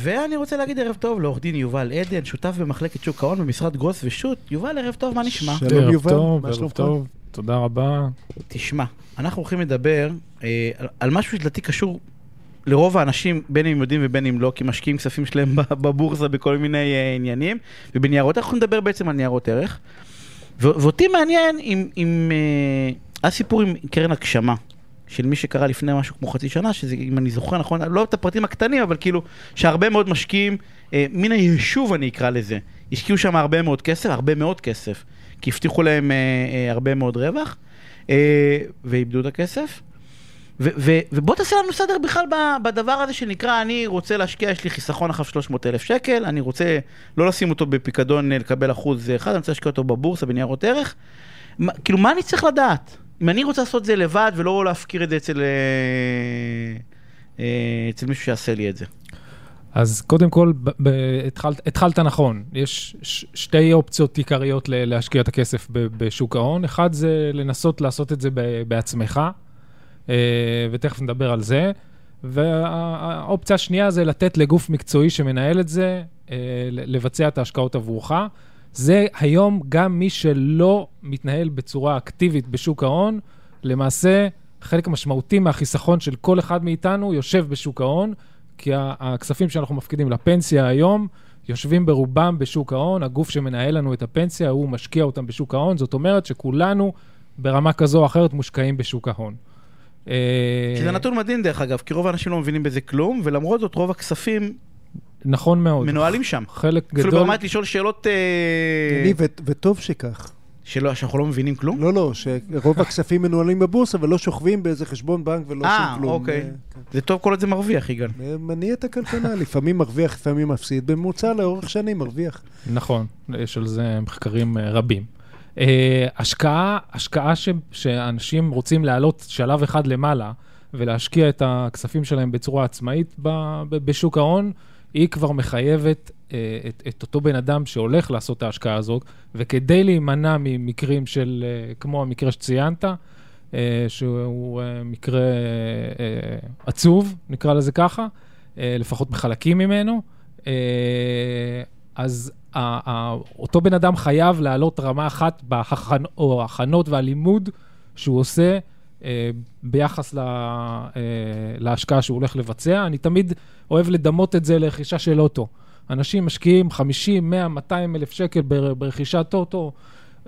ואני רוצה להגיד ערב טוב לעורך דין יובל עדן, שותף במחלקת שוק ההון במשרד גרוס ושות'. יובל, ערב טוב, מה נשמע? שלום ערב יובל, טוב, מה ערב שלומך? טוב, תודה רבה. תשמע, אנחנו הולכים לדבר אה, על- על משהו שלדעתי קשור לרוב האנשים, בין אם יודעים ובין אם לא, כי משקיעים כספים שלהם בבורסה בכל מיני אה, עניינים, ובניירות אנחנו נדבר בעצם על ניירות ערך. ואותי מעניין אם, אם אה, היה סיפור עם קרן הגשמה. של מי שקרה לפני משהו כמו חצי שנה, שזה, אם אני זוכר נכון, לא את הפרטים הקטנים, אבל כאילו, שהרבה מאוד משקיעים, אה, מן היישוב אני אקרא לזה, השקיעו שם הרבה מאוד כסף, הרבה מאוד כסף, כי הבטיחו להם אה, אה, הרבה מאוד רווח, אה, ואיבדו את הכסף. ו- ו- ובוא תעשה לנו סדר בכלל בדבר הזה שנקרא, אני רוצה להשקיע, יש לי חיסכון עכשיו 300 אלף שקל, אני רוצה לא לשים אותו בפיקדון, אה, לקבל אחוז אחד, אני רוצה להשקיע אותו בבורסה, בניירות ערך. מה, כאילו, מה אני צריך לדעת? אם אני רוצה לעשות את זה לבד ולא להפקיר את זה אצל, אה, אה, אצל מישהו שיעשה לי את זה. אז קודם כל, התחלת, התחלת נכון. יש ש- שתי אופציות עיקריות ל- להשקיע את הכסף ב- בשוק ההון. אחד זה לנסות לעשות את זה ב- בעצמך, אה, ותכף נדבר על זה. והאופציה השנייה זה לתת לגוף מקצועי שמנהל את זה, לבצע את ההשקעות עבורך. זה היום גם מי שלא מתנהל בצורה אקטיבית בשוק ההון, למעשה חלק משמעותי מהחיסכון של כל אחד מאיתנו יושב בשוק ההון, כי הכספים שאנחנו מפקידים לפנסיה היום יושבים ברובם בשוק ההון, הגוף שמנהל לנו את הפנסיה הוא משקיע אותם בשוק ההון, זאת אומרת שכולנו ברמה כזו או אחרת מושקעים בשוק ההון. אה, שזה נתון מדהים דרך אגב, כי רוב האנשים לא מבינים בזה כלום, ולמרות זאת רוב הכספים נכון מאוד. מנוהלים שם. חלק אפילו גדול... ברמת לשאול שאלות אה, אני, ו- וטוב שכך. שלא, שאנחנו לא מבינים כלום. לא, לא, שרוב הכספים מנוהלים בבורסה ולא שוכבים באיזה חשבון בנק ולא אה, עושים כלום. אוקיי. אה, כן. זה טוב כל עוד זה מרוויח, יגאל. אה, מניע את הכלכלה, לפעמים מרוויח, לפעמים מפסיד, בממוצע לאורך שנים מרוויח. נכון, יש על זה מחקרים אה, רבים. אה, השקעה, השקעה ש, שאנשים רוצים לעלות שלב אחד למעלה ולהשקיע את הכספים שלהם בצורה עצמאית ב, ב, בשוק ההון, היא כבר מחייבת אה, את, את אותו בן אדם שהולך לעשות את ההשקעה הזאת, וכדי להימנע ממקרים של, אה, כמו המקרה שציינת, אה, שהוא אה, מקרה אה, עצוב, נקרא לזה ככה, אה, לפחות בחלקים ממנו, אה, אז ה- ה- אותו בן אדם חייב לעלות רמה אחת בהכנ... או הכנות והלימוד שהוא עושה אה, ביחס לה, אה, להשקעה שהוא הולך לבצע. אני תמיד אוהב לדמות את זה לרכישה של אוטו. אנשים משקיעים 50, 100, 200 אלף שקל בר- ברכישת אוטו,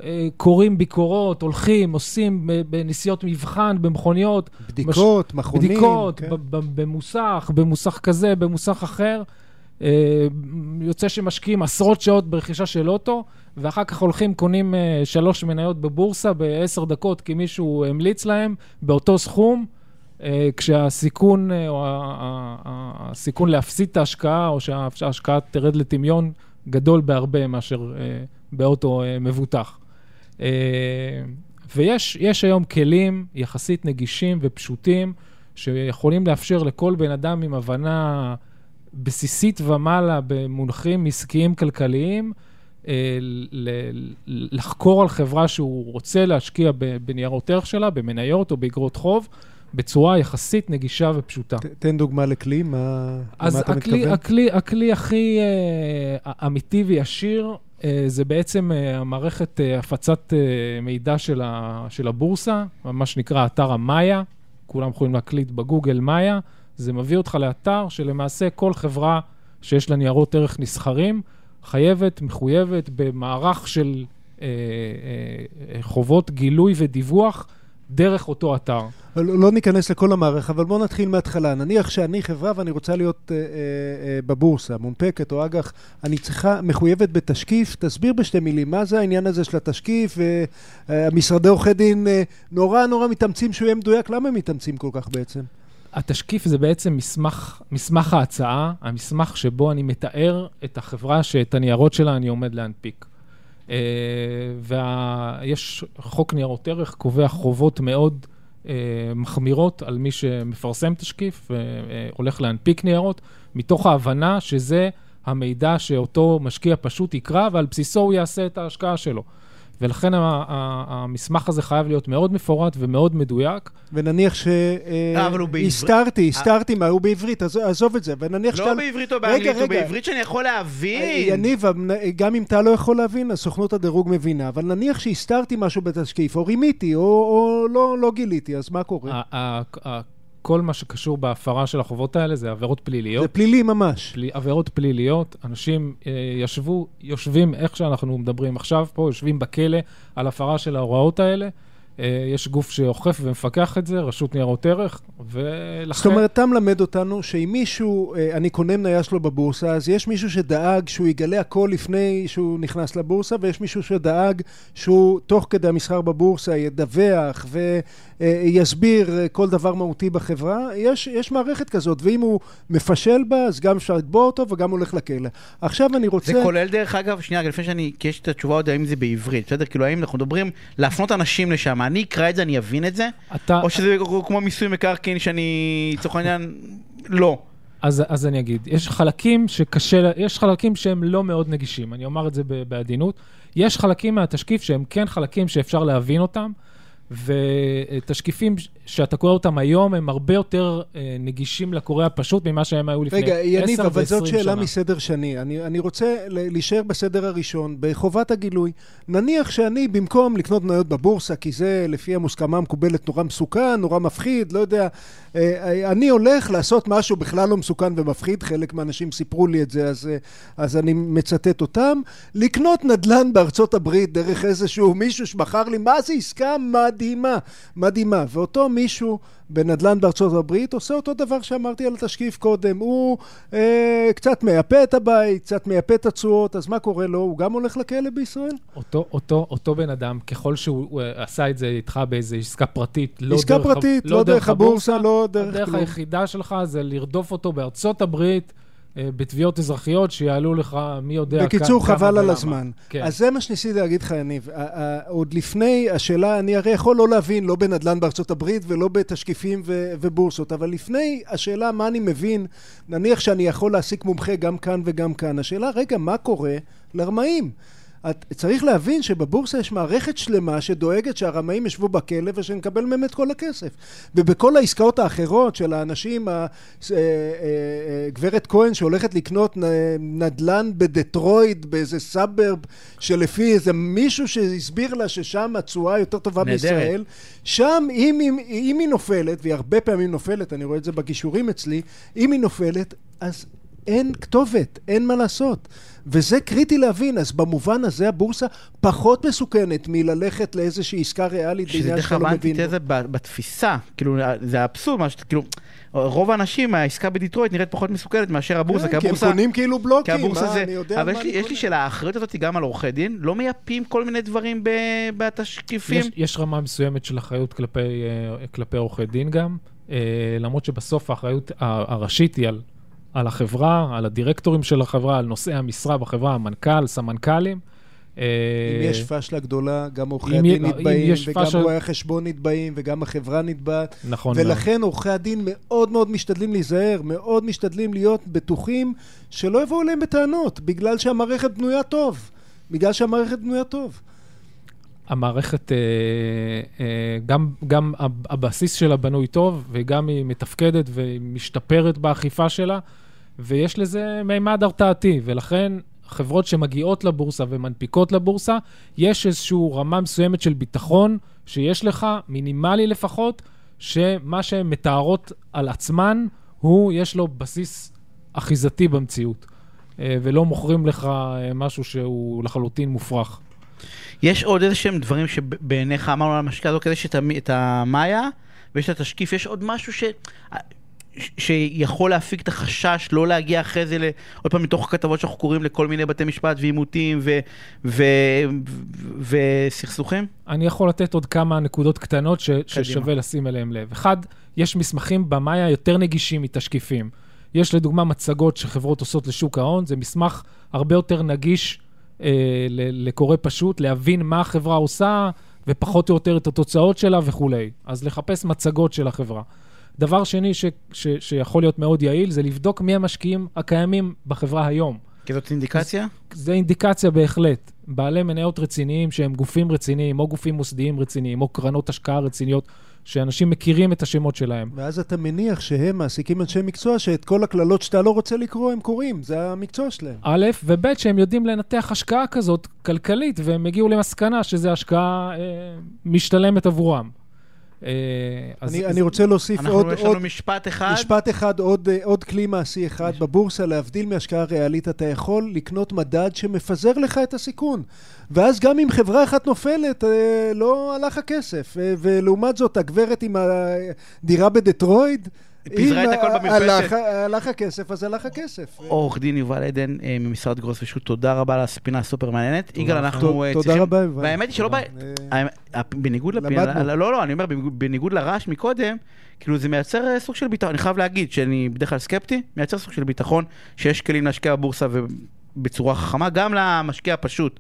אה, קוראים ביקורות, הולכים, עושים בנסיעות מבחן, במכוניות. בדיקות, מכונים. בדיקות, כן. במוסך, במוסך כזה, במוסך אחר. אה, יוצא שמשקיעים עשרות שעות ברכישה של אוטו, ואחר כך הולכים, קונים אה, שלוש מניות בבורסה בעשר דקות, כי מישהו המליץ להם, באותו סכום, אה, כשהסיכון, או הסיכון להפסיד את ההשקעה, או שה- שההשקעה תרד לטמיון, גדול בהרבה מאשר באוטו מבוטח. ויש יש היום כלים יחסית נגישים ופשוטים, שיכולים לאפשר לכל בן אדם עם הבנה בסיסית ומעלה במונחים עסקיים כלכליים, אה, לחקור על חברה שהוא רוצה להשקיע בניירות ערך שלה, במניות או באגרות חוב, בצורה יחסית נגישה ופשוטה. ת- תן דוגמה לכלי, מה אז למה אתה הכלי, מתכוון? הכלי, הכלי הכי אה, אמיתי וישיר אה, זה בעצם אה, המערכת אה, הפצת אה, מידע של, ה, של הבורסה, מה שנקרא אתר המאיה, כולם יכולים להקליט בגוגל מאיה, זה מביא אותך לאתר שלמעשה כל חברה שיש לה ניירות ערך נסחרים, חייבת, מחויבת במערך של אה, אה, חובות גילוי ודיווח דרך אותו אתר. לא, לא ניכנס לכל המערך, אבל בואו נתחיל מההתחלה. נניח שאני חברה ואני רוצה להיות אה, אה, אה, בבורסה, מונפקת או אג"ח, אני צריכה, מחויבת בתשקיף. תסביר בשתי מילים, מה זה העניין הזה של התשקיף? והמשרדי עורכי דין אה, נורא נורא מתאמצים שהוא יהיה מדויק, למה הם מתאמצים כל כך בעצם? התשקיף זה בעצם מסמך, מסמך ההצעה, המסמך שבו אני מתאר את החברה שאת הניירות שלה אני עומד להנפיק. ויש חוק ניירות ערך, קובע חובות מאוד אה, מחמירות על מי שמפרסם תשקיף והולך להנפיק ניירות, מתוך ההבנה שזה המידע שאותו משקיע פשוט יקרא ועל בסיסו הוא יעשה את ההשקעה שלו. ולכן המסמך הזה חייב להיות מאוד מפורט ומאוד מדויק. ונניח ש... אה, אבל הוא בעברית. הסתרתי, הסתרתי מה, הוא בעברית, עזוב- את זה. ונניח לא שאתה... בעברית או באנגלית, הוא. בעברית שאני יכול אה, להבין. יניב, המנ- גם אם אתה לא יכול להבין, אז סוכנות הדירוג מבינה. אבל נניח שהסתרתי משהו בתשקיף, או רימיתי, או, או לא, לא גיליתי, אז מה קורה? כל מה שקשור בהפרה של החובות האלה זה עבירות פליליות. זה פלילי ממש. פלי, עבירות פליליות, אנשים אה, ישבו, יושבים, איך שאנחנו מדברים עכשיו פה, יושבים בכלא על הפרה של ההוראות האלה. אה, יש גוף שאוכף ומפקח את זה, רשות ניירות ערך, ולכן... זאת אומרת, אתה מלמד אותנו שאם מישהו, אה, אני קונה מניה שלו בבורסה, אז יש מישהו שדאג שהוא יגלה הכל לפני שהוא נכנס לבורסה, ויש מישהו שדאג שהוא תוך כדי המסחר בבורסה ידווח ויסביר אה, כל דבר מהותי בחברה. יש, יש מערכת כזאת, ואם הוא מפשל בה, אז גם אפשר לתבוע אותו וגם הולך לכלא. עכשיו אני רוצה... זה כולל דרך אגב, שנייה, לפני שאני, כי יש את התשובה עוד האם זה בעברית, בסדר? כאילו האם אנחנו מדברים להפנות אנשים לשם, אני אקרא את זה, אני אבין את זה? אתה, או שזה כמו מיסוי מקרקעין שאני, לצורך העניין, לא. אז, אז אני אגיד, יש חלקים שקשה, יש חלקים שהם לא מאוד נגישים, אני אומר את זה בעדינות. יש חלקים מהתשקיף שהם כן חלקים שאפשר להבין אותם, ותשקיפים שאתה קורא אותם היום הם הרבה יותר אה, נגישים לקורא הפשוט ממה שהם היו לפני 10 רגע, יניב, אבל זאת ו-20 שאלה שנה. מסדר שני. אני, אני רוצה להישאר בסדר הראשון, בחובת הגילוי. נניח שאני, במקום לקנות מניות בבורסה, כי זה לפי המוסכמה המקובלת נורא מסוכן, נורא מפחיד, לא יודע, אה, אה, אני הולך לעשות משהו בכלל לא מסוכן ומפחיד, חלק מהאנשים סיפרו לי את זה, אז, אז אני מצטט אותם. לקנות נדל"ן בארצות הברית דרך איזשהו מישהו שמכר לי, מה זה עסקה מדהימה, מדהימה. ואותו מישהו בנדל"ן בארצות הברית עושה אותו דבר שאמרתי על התשקיף קודם. הוא אה, קצת מייפה את הבית, קצת מייפה את התשואות, אז מה קורה לו? הוא גם הולך לכלא בישראל? אותו, אותו, אותו בן אדם, ככל שהוא הוא, אה, עשה את זה איתך באיזו עסקה פרטית, לא עסקה דרך, פרטית, לא דרך הבורסה, לא דרך הדרך כלום. היחידה שלך זה לרדוף אותו בארצות הברית, בתביעות אזרחיות שיעלו לך מי יודע בקיצור, כ- חבל כמה על. הזמן. כן. אז זה מה שניסיתי להגיד לך, יניב. עוד לפני השאלה, אני הרי יכול לא להבין, לא בנדל"ן בארצות הברית ולא בתשקיפים ו- ובורסות, אבל לפני השאלה מה אני מבין, נניח שאני יכול להעסיק מומחה גם כאן וגם כאן. השאלה, רגע, מה קורה לרמאים? את, צריך להבין שבבורסה יש מערכת שלמה שדואגת שהרמאים ישבו בכלא ושנקבל מהם את כל הכסף. ובכל העסקאות האחרות של האנשים, אה, אה, אה, גברת כהן שהולכת לקנות נדל"ן בדטרויד, באיזה סאברב, שלפי איזה מישהו שהסביר לה ששם התשואה יותר טובה נהדרת. בישראל, שם אם, אם, אם היא נופלת, והיא הרבה פעמים נופלת, אני רואה את זה בכישורים אצלי, אם היא נופלת, אז אין כתובת, אין מה לעשות. וזה קריטי להבין, אז במובן הזה הבורסה פחות מסוכנת מללכת לאיזושהי עסקה ריאלית שזה בעניין דרך שאתה אגב לא מבין. בו. אנטיתזה ב- בתפיסה, כאילו זה האבסורד, כאילו רוב האנשים העסקה בדיטרויט נראית פחות מסוכנת מאשר הבורסה, כי כן, כי הם הבורסה, קונים כאילו בלוקים, הבורסה מה, זה, אני יודע אבל מה יש לי- אני יש לי קונה. שאלה, האחריות הזאת היא גם על עורכי דין, לא מייפים כל מיני דברים ב- בתשקיפים? יש, יש רמה מסוימת של אחריות כלפי, אה, כלפי עורכי דין גם, אה, למרות שבסוף האחריות הראשית היא על, על החברה, על הדירקטורים של החברה, על נושאי המשרה בחברה, המנכ"ל, סמנכ"לים. אה, אם יש פשלה גדולה, גם עורכי הדין נתבעים, וגם פשלה- רואי החשבון נתבעים, וגם החברה נתבעת. נכון. ולכן עורכי הדין מאוד מאוד משתדלים להיזהר, מאוד משתדלים להיות בטוחים שלא יבואו אליהם בטענות, בגלל שהמערכת בנויה טוב. בגלל שהמערכת בנויה טוב. המערכת, אה, אה, גם, גם הב- הבסיס שלה בנוי טוב, וגם היא מתפקדת ומשתפרת באכיפה שלה, ויש לזה מימד הרתעתי, ולכן חברות שמגיעות לבורסה ומנפיקות לבורסה, יש איזושהי רמה מסוימת של ביטחון שיש לך, מינימלי לפחות, שמה שהן מתארות על עצמן, הוא, יש לו בסיס אחיזתי במציאות, אה, ולא מוכרים לך אה, משהו שהוא לחלוטין מופרך. יש עוד איזה שהם דברים שבעיניך אמרנו על המשקיע הזאת, כזה שאת המ- את המאיה ויש את התשקיף, יש עוד משהו ש... שיכול להפיק את החשש לא להגיע אחרי זה, ל- עוד פעם מתוך הכתבות שאנחנו קוראים לכל מיני בתי משפט ועימותים ו- ו- ו- וסכסוכים? אני יכול לתת עוד כמה נקודות קטנות ש- ששווה לשים אליהם לב. אחד, יש מסמכים במאיה יותר נגישים מתשקיפים. יש לדוגמה מצגות שחברות עושות לשוק ההון, זה מסמך הרבה יותר נגיש אה, לקורא פשוט, להבין מה החברה עושה ופחות או יותר את התוצאות שלה וכולי. אז לחפש מצגות של החברה. דבר שני ש- ש- שיכול להיות מאוד יעיל, זה לבדוק מי המשקיעים הקיימים בחברה היום. כי זאת אינדיקציה? זה אינדיקציה בהחלט. בעלי מניות רציניים שהם גופים רציניים, או גופים מוסדיים רציניים, או קרנות השקעה רציניות, שאנשים מכירים את השמות שלהם. ואז אתה מניח שהם מעסיקים אנשי מקצוע שאת כל הקללות שאתה לא רוצה לקרוא הם קוראים, זה המקצוע שלהם. א', וב', שהם יודעים לנתח השקעה כזאת כלכלית, והם הגיעו למסקנה שזו השקעה אה, משתלמת עבורם. אה, אז אני, אני רוצה להוסיף אנחנו, עוד, יש לנו עוד משפט אחד. משפט אחד, עוד, אה, עוד כלי מעשי אחד. בבורסה, להבדיל מהשקעה ריאלית, אתה יכול לקנות מדד שמפזר לך את הסיכון. ואז גם אם חברה אחת נופלת, אה, לא הלך הכסף. ולעומת זאת, הגברת עם הדירה בדטרויד, פיזרה את הכל במרפסת. הלך, הלך הכסף, אז הלך הכסף. עורך דין יובל עדן אה, ממשרד גרוס ושות', תודה רבה על הספינה הסופר מעניינת. יגאל. אנחנו אה, תודה צריכים... רבה, יובל. והאמת היא שלא... תודה. בא- אה, ה- בניגוד לפינה, למדנו. לא, לא, אני אומר, בניגוד- לרעש מקודם, כאילו זה מייצר סוג של ביטחון, אני חייב להגיד שאני בדרך כלל סקפטי, מייצר סוג של ביטחון שיש כלים להשקיע בבורסה ובצורה חכמה, גם למשקיע הפשוט.